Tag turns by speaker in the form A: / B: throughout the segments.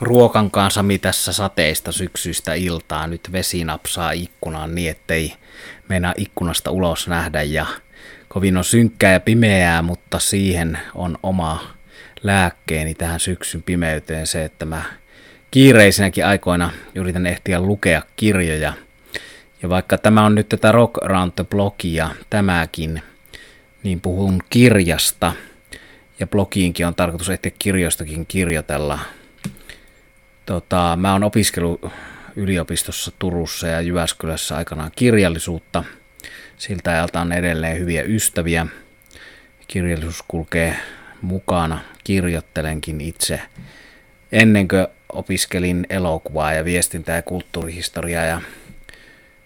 A: ruokan kanssa tässä sateista syksyistä iltaa. Nyt vesi napsaa ikkunaan niin, ettei meinaa ikkunasta ulos nähdä ja kovin on synkkää ja pimeää, mutta siihen on oma lääkkeeni tähän syksyn pimeyteen se, että mä kiireisinäkin aikoina yritän ehtiä lukea kirjoja. Ja vaikka tämä on nyt tätä Rock Around the Blogia, tämäkin, niin puhun kirjasta. Ja blogiinkin on tarkoitus ehtiä kirjoistakin kirjoitella Tota, mä oon opiskellut yliopistossa Turussa ja Jyväskylässä aikanaan kirjallisuutta. Siltä ajalta on edelleen hyviä ystäviä. Kirjallisuus kulkee mukana. Kirjoittelenkin itse. Ennen kuin opiskelin elokuvaa ja viestintää ja kulttuurihistoriaa ja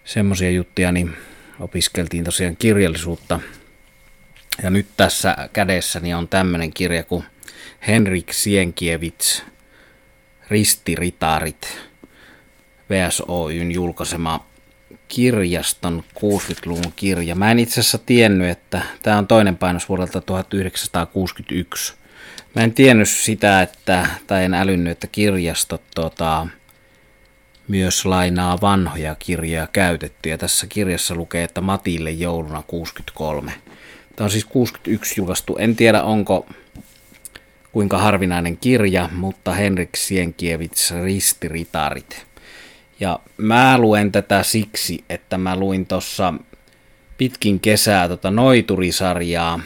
A: semmoisia juttuja, niin opiskeltiin tosiaan kirjallisuutta. Ja nyt tässä kädessäni on tämmöinen kirja kuin Henrik Sienkiewicz – Ristiritarit VSOYn julkaisema kirjaston 60-luvun kirja. Mä en itse asiassa tiennyt, että tämä on toinen painos vuodelta 1961. Mä en tiennyt sitä, että, tai en älynnyt, että kirjastot tota, myös lainaa vanhoja kirjoja käytettyjä. Tässä kirjassa lukee, että Matille jouluna 63. Tämä on siis 61 julkaistu. En tiedä, onko kuinka harvinainen kirja, mutta Henrik Sienkiewicz Ristiritarit. Ja mä luen tätä siksi, että mä luin tuossa pitkin kesää tota Noiturisarjaa,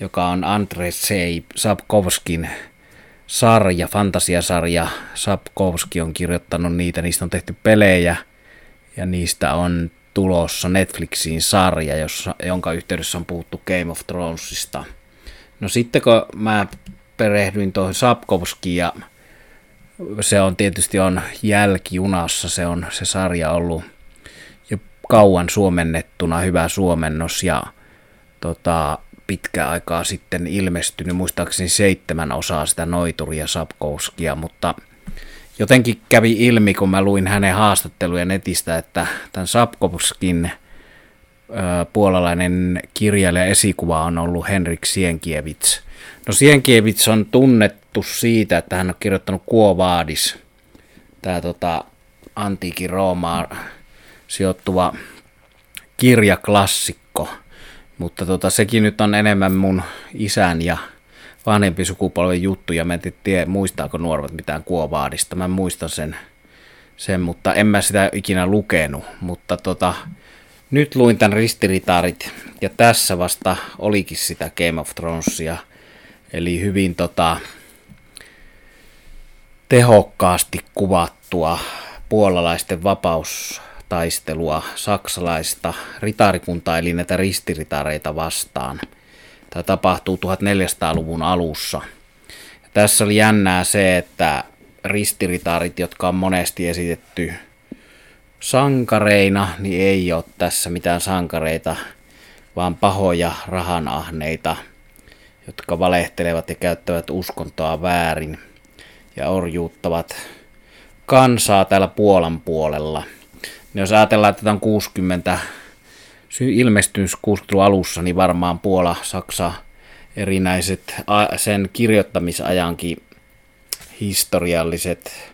A: joka on Andrzej Sapkovskin sarja, fantasiasarja. Sapkovski on kirjoittanut niitä, niistä on tehty pelejä ja niistä on tulossa Netflixiin sarja, jossa, jonka yhteydessä on puhuttu Game of Thronesista. No sitten kun mä perehdyin tuohon Sapkovskiin ja se on tietysti on jälkijunassa, se on se sarja ollut jo kauan suomennettuna, hyvä suomennos ja tota, pitkä aikaa sitten ilmestynyt, muistaakseni seitsemän osaa sitä Noituria Sapkovskia, mutta jotenkin kävi ilmi, kun mä luin hänen haastatteluja netistä, että tämän Sapkovskin puolalainen kirjailija esikuva on ollut Henrik Sienkiewicz – No Sienkiewicz on tunnettu siitä, että hän on kirjoittanut Kuovaadis, tämä tota, antiikin Roomaan sijoittuva kirjaklassikko, mutta tota, sekin nyt on enemmän mun isän ja vanhempi sukupolven juttuja. Mä en tiedä, muistaako nuoret mitään Kuovaadista. Mä muistan sen, sen, mutta en mä sitä ikinä lukenut. Mutta tota, nyt luin tämän ristiritaarit ja tässä vasta olikin sitä Game of Thronesia – Eli hyvin tota, tehokkaasti kuvattua puolalaisten vapaustaistelua saksalaista ritarikuntaa, eli näitä ristiritareita vastaan. Tämä tapahtuu 1400-luvun alussa. Ja tässä oli jännää se, että ristiritarit, jotka on monesti esitetty sankareina, niin ei ole tässä mitään sankareita, vaan pahoja rahanahneita – jotka valehtelevat ja käyttävät uskontoa väärin ja orjuuttavat kansaa täällä Puolan puolella. Niin jos ajatellaan, että tämä on 60, ilmestynyt 60 alussa, niin varmaan Puola, Saksa, erinäiset sen kirjoittamisajankin historialliset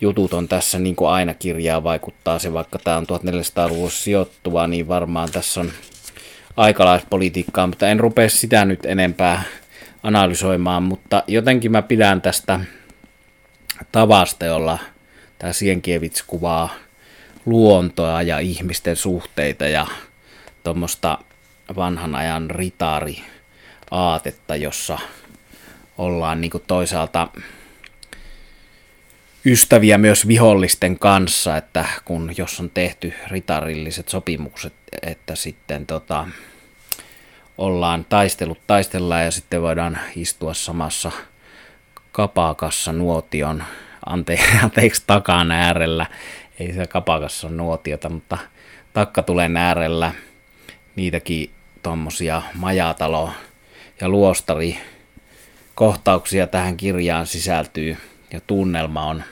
A: jutut on tässä niin kuin aina kirjaa vaikuttaa se, vaikka tämä on 1400-luvussa sijoittuva, niin varmaan tässä on aikalaispolitiikkaa, mutta en rupea sitä nyt enempää analysoimaan, mutta jotenkin mä pidän tästä tavasta, jolla tämä Sienkiewicz kuvaa luontoa ja ihmisten suhteita ja tuommoista vanhan ajan ritaari aatetta, jossa ollaan niin toisaalta ystäviä myös vihollisten kanssa, että kun jos on tehty ritarilliset sopimukset, että sitten tota, ollaan taistellut, taistellaan ja sitten voidaan istua samassa kapakassa nuotion, ante, anteeksi takan äärellä, ei se kapakassa ole nuotiota, mutta takkatulen äärellä. Niitäkin tuommoisia majatalo- ja luostari kohtauksia tähän kirjaan sisältyy ja tunnelma on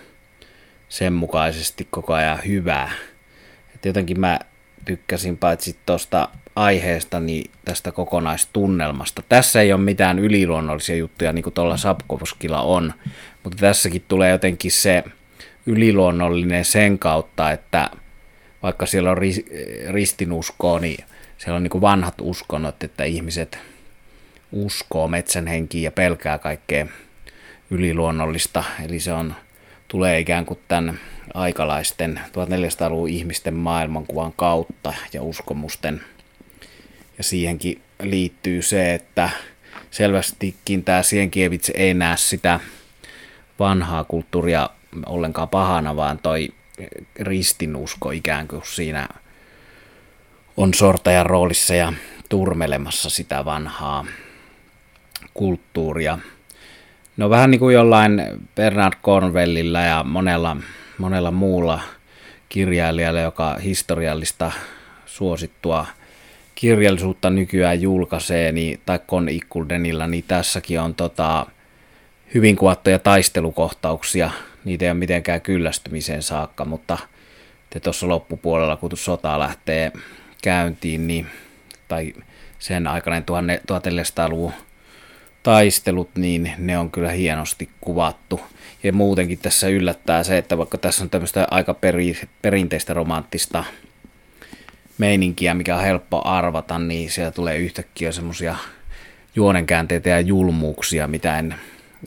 A: sen mukaisesti koko ajan hyvää. Et jotenkin mä tykkäsin paitsi tuosta aiheesta, niin tästä kokonaistunnelmasta. Tässä ei ole mitään yliluonnollisia juttuja, niin kuin tuolla Sapkovoskilla on, mutta tässäkin tulee jotenkin se yliluonnollinen sen kautta, että vaikka siellä on ristinuskoa, niin siellä on niin kuin vanhat uskonnot, että ihmiset uskoo metsän henkiin ja pelkää kaikkea yliluonnollista. Eli se on, tulee ikään kuin tämän aikalaisten 1400-luvun ihmisten maailmankuvan kautta ja uskomusten. Ja siihenkin liittyy se, että selvästikin tämä Sienkievits ei näe sitä vanhaa kulttuuria ollenkaan pahana, vaan toi ristinusko ikään kuin siinä on sortajan roolissa ja turmelemassa sitä vanhaa kulttuuria. No vähän niin kuin jollain Bernard Cornwellilla ja monella, monella muulla kirjailijalla, joka historiallista suosittua kirjallisuutta nykyään julkaisee, niin, tai Con Ikkuldenilla, niin tässäkin on tota, hyvin kuvattuja taistelukohtauksia. Niitä ei ole mitenkään kyllästymiseen saakka, mutta tuossa loppupuolella, kun sota lähtee käyntiin, niin, tai sen aikainen 1400-luvun taistelut, niin ne on kyllä hienosti kuvattu. Ja muutenkin tässä yllättää se, että vaikka tässä on tämmöistä aika peri, perinteistä romanttista meininkiä, mikä on helppo arvata, niin siellä tulee yhtäkkiä semmoisia juonenkäänteitä ja julmuuksia, mitä en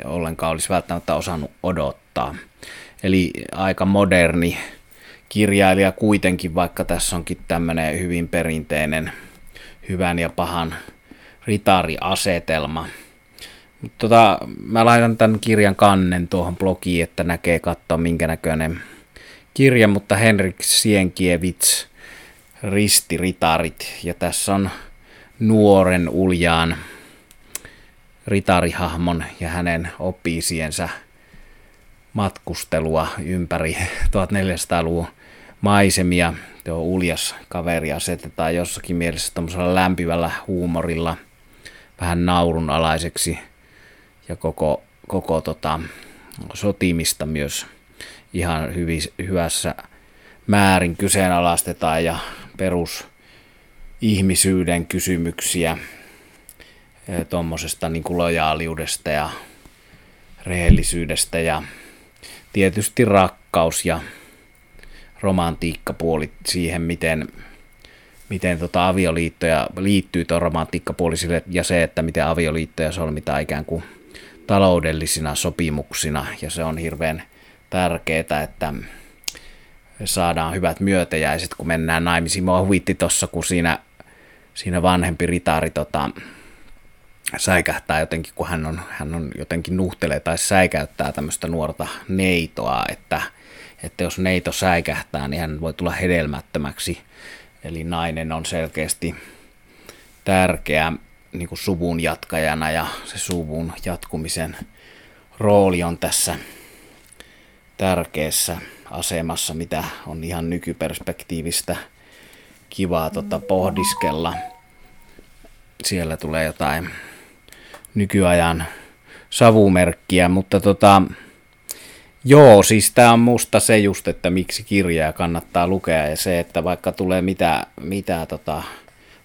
A: ollenkaan olisi välttämättä osannut odottaa. Eli aika moderni kirjailija kuitenkin, vaikka tässä onkin tämmöinen hyvin perinteinen hyvän ja pahan ritariasetelma. Tota, mä laitan tämän kirjan kannen tuohon blogiin, että näkee katsoa minkä näköinen kirja, mutta Henrik Sienkiewicz, Ristiritarit, ja tässä on nuoren uljaan ritarihahmon ja hänen oppiisiensä matkustelua ympäri 1400-luvun maisemia. Tuo uljas kaveri asetetaan jossakin mielessä tuommoisella lämpivällä huumorilla vähän naurunalaiseksi koko, koko tota, sotimista myös ihan hyvi, hyvässä määrin kyseenalaistetaan ja perus ihmisyyden kysymyksiä tuommoisesta niin lojaaliudesta ja rehellisyydestä ja tietysti rakkaus ja romantiikkapuoli siihen, miten, miten tota avioliittoja liittyy tuon romantiikkapuolisille ja se, että miten avioliittoja solmitaan ikään kuin taloudellisina sopimuksina ja se on hirveän tärkeää, että saadaan hyvät myötäjäiset, kun mennään naimisiin. Mua huvitti tuossa, kun siinä, siinä vanhempi ritaari tota, säikähtää jotenkin, kun hän on, hän on jotenkin nuhtelee tai säikäyttää tämmöistä nuorta neitoa, että, että jos neito säikähtää, niin hän voi tulla hedelmättömäksi. Eli nainen on selkeästi tärkeä niin kuin suvun jatkajana ja se suvun jatkumisen rooli on tässä tärkeässä asemassa, mitä on ihan nykyperspektiivistä kivaa tota, pohdiskella. Siellä tulee jotain nykyajan savumerkkiä, mutta tota, joo, siis tämä on musta se just, että miksi kirjaa kannattaa lukea ja se, että vaikka tulee mitä, mitä tota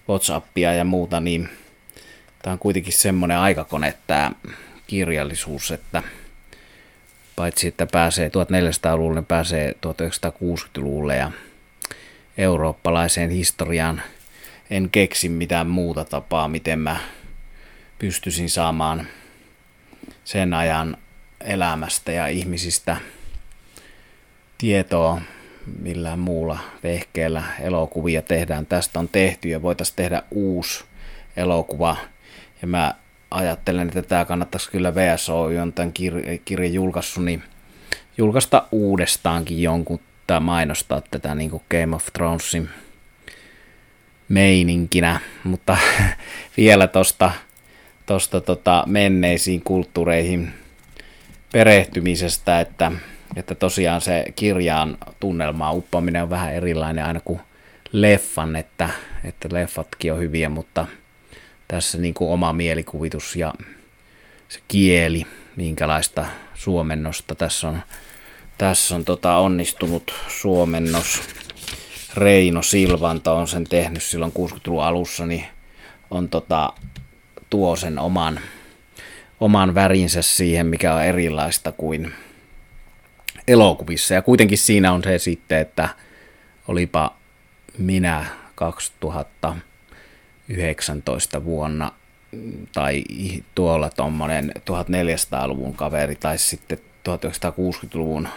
A: Whatsappia ja muuta, niin tämä on kuitenkin semmoinen aikakone tämä kirjallisuus, että paitsi että pääsee 1400-luvulle, pääsee 1960-luvulle ja eurooppalaiseen historiaan en keksi mitään muuta tapaa, miten mä pystyisin saamaan sen ajan elämästä ja ihmisistä tietoa millään muulla vehkeellä elokuvia tehdään. Tästä on tehty ja voitaisiin tehdä uusi elokuva. Ja mä ajattelen, että tämä kannattaisi kyllä VSO, on tämän kir- kirjan julkaissut, niin julkaista uudestaankin jonkun tai mainostaa tätä niin kuin Game of Thronesin meininkinä, mutta vielä tuosta tosta tota menneisiin kulttuureihin perehtymisestä, että, että tosiaan se kirjaan tunnelmaa uppaminen on vähän erilainen aina kuin leffan, että, että leffatkin on hyviä, mutta tässä niin kuin oma mielikuvitus ja se kieli, minkälaista suomennosta tässä on, tässä on tota onnistunut suomennos. Reino Silvanta on sen tehnyt silloin 60-luvun alussa, niin on tota, tuo sen oman, oman värinsä siihen, mikä on erilaista kuin elokuvissa. Ja kuitenkin siinä on se sitten, että olipa minä 2019 vuonna tai tuolla tuommoinen 1400-luvun kaveri tai sitten 1960-luvun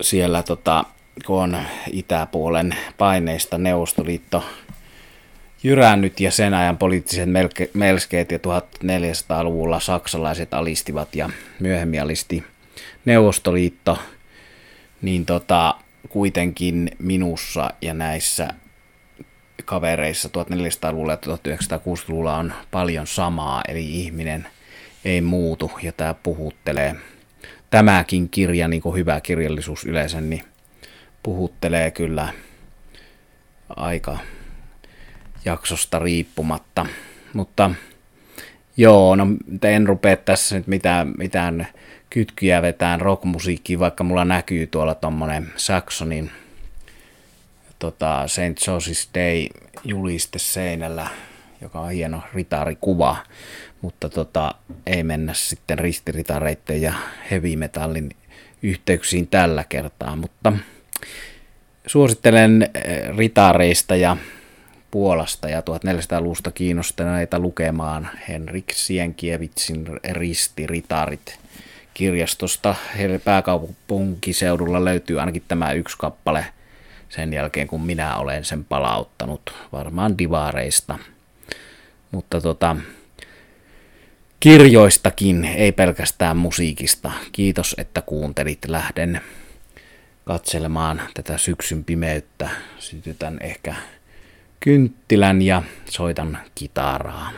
A: siellä tota, kun on itäpuolen paineista Neuvostoliitto jyrännyt ja sen ajan poliittiset melskeet ja 1400-luvulla saksalaiset alistivat ja myöhemmin alisti Neuvostoliitto, niin tota, kuitenkin minussa ja näissä kavereissa 1400-luvulla ja 1960-luvulla on paljon samaa, eli ihminen ei muutu ja tämä puhuttelee. Tämäkin kirja, niin kuin hyvä kirjallisuus yleensä, niin puhuttelee kyllä aika jaksosta riippumatta. Mutta joo, no en rupea tässä nyt mitään, mitään kytkyjä vetään rockmusiikkiin, vaikka mulla näkyy tuolla tommonen Saxonin tota, St. Joseph's Day juliste seinällä, joka on hieno ritaarikuva, mutta tota, ei mennä sitten ristiritareitten ja heavy metallin yhteyksiin tällä kertaa, mutta suosittelen eh, ritaareista ja Puolasta ja 1400-luvusta kiinnostuneita lukemaan Henrik Sienkiewicsin Ristiritarit kirjastosta. Pääkaupunkiseudulla löytyy ainakin tämä yksi kappale sen jälkeen, kun minä olen sen palauttanut, varmaan divaareista. Mutta tota, kirjoistakin, ei pelkästään musiikista. Kiitos, että kuuntelit. Lähden katselemaan tätä syksyn pimeyttä. Sytytän ehkä kynttilän ja soitan kitaraa.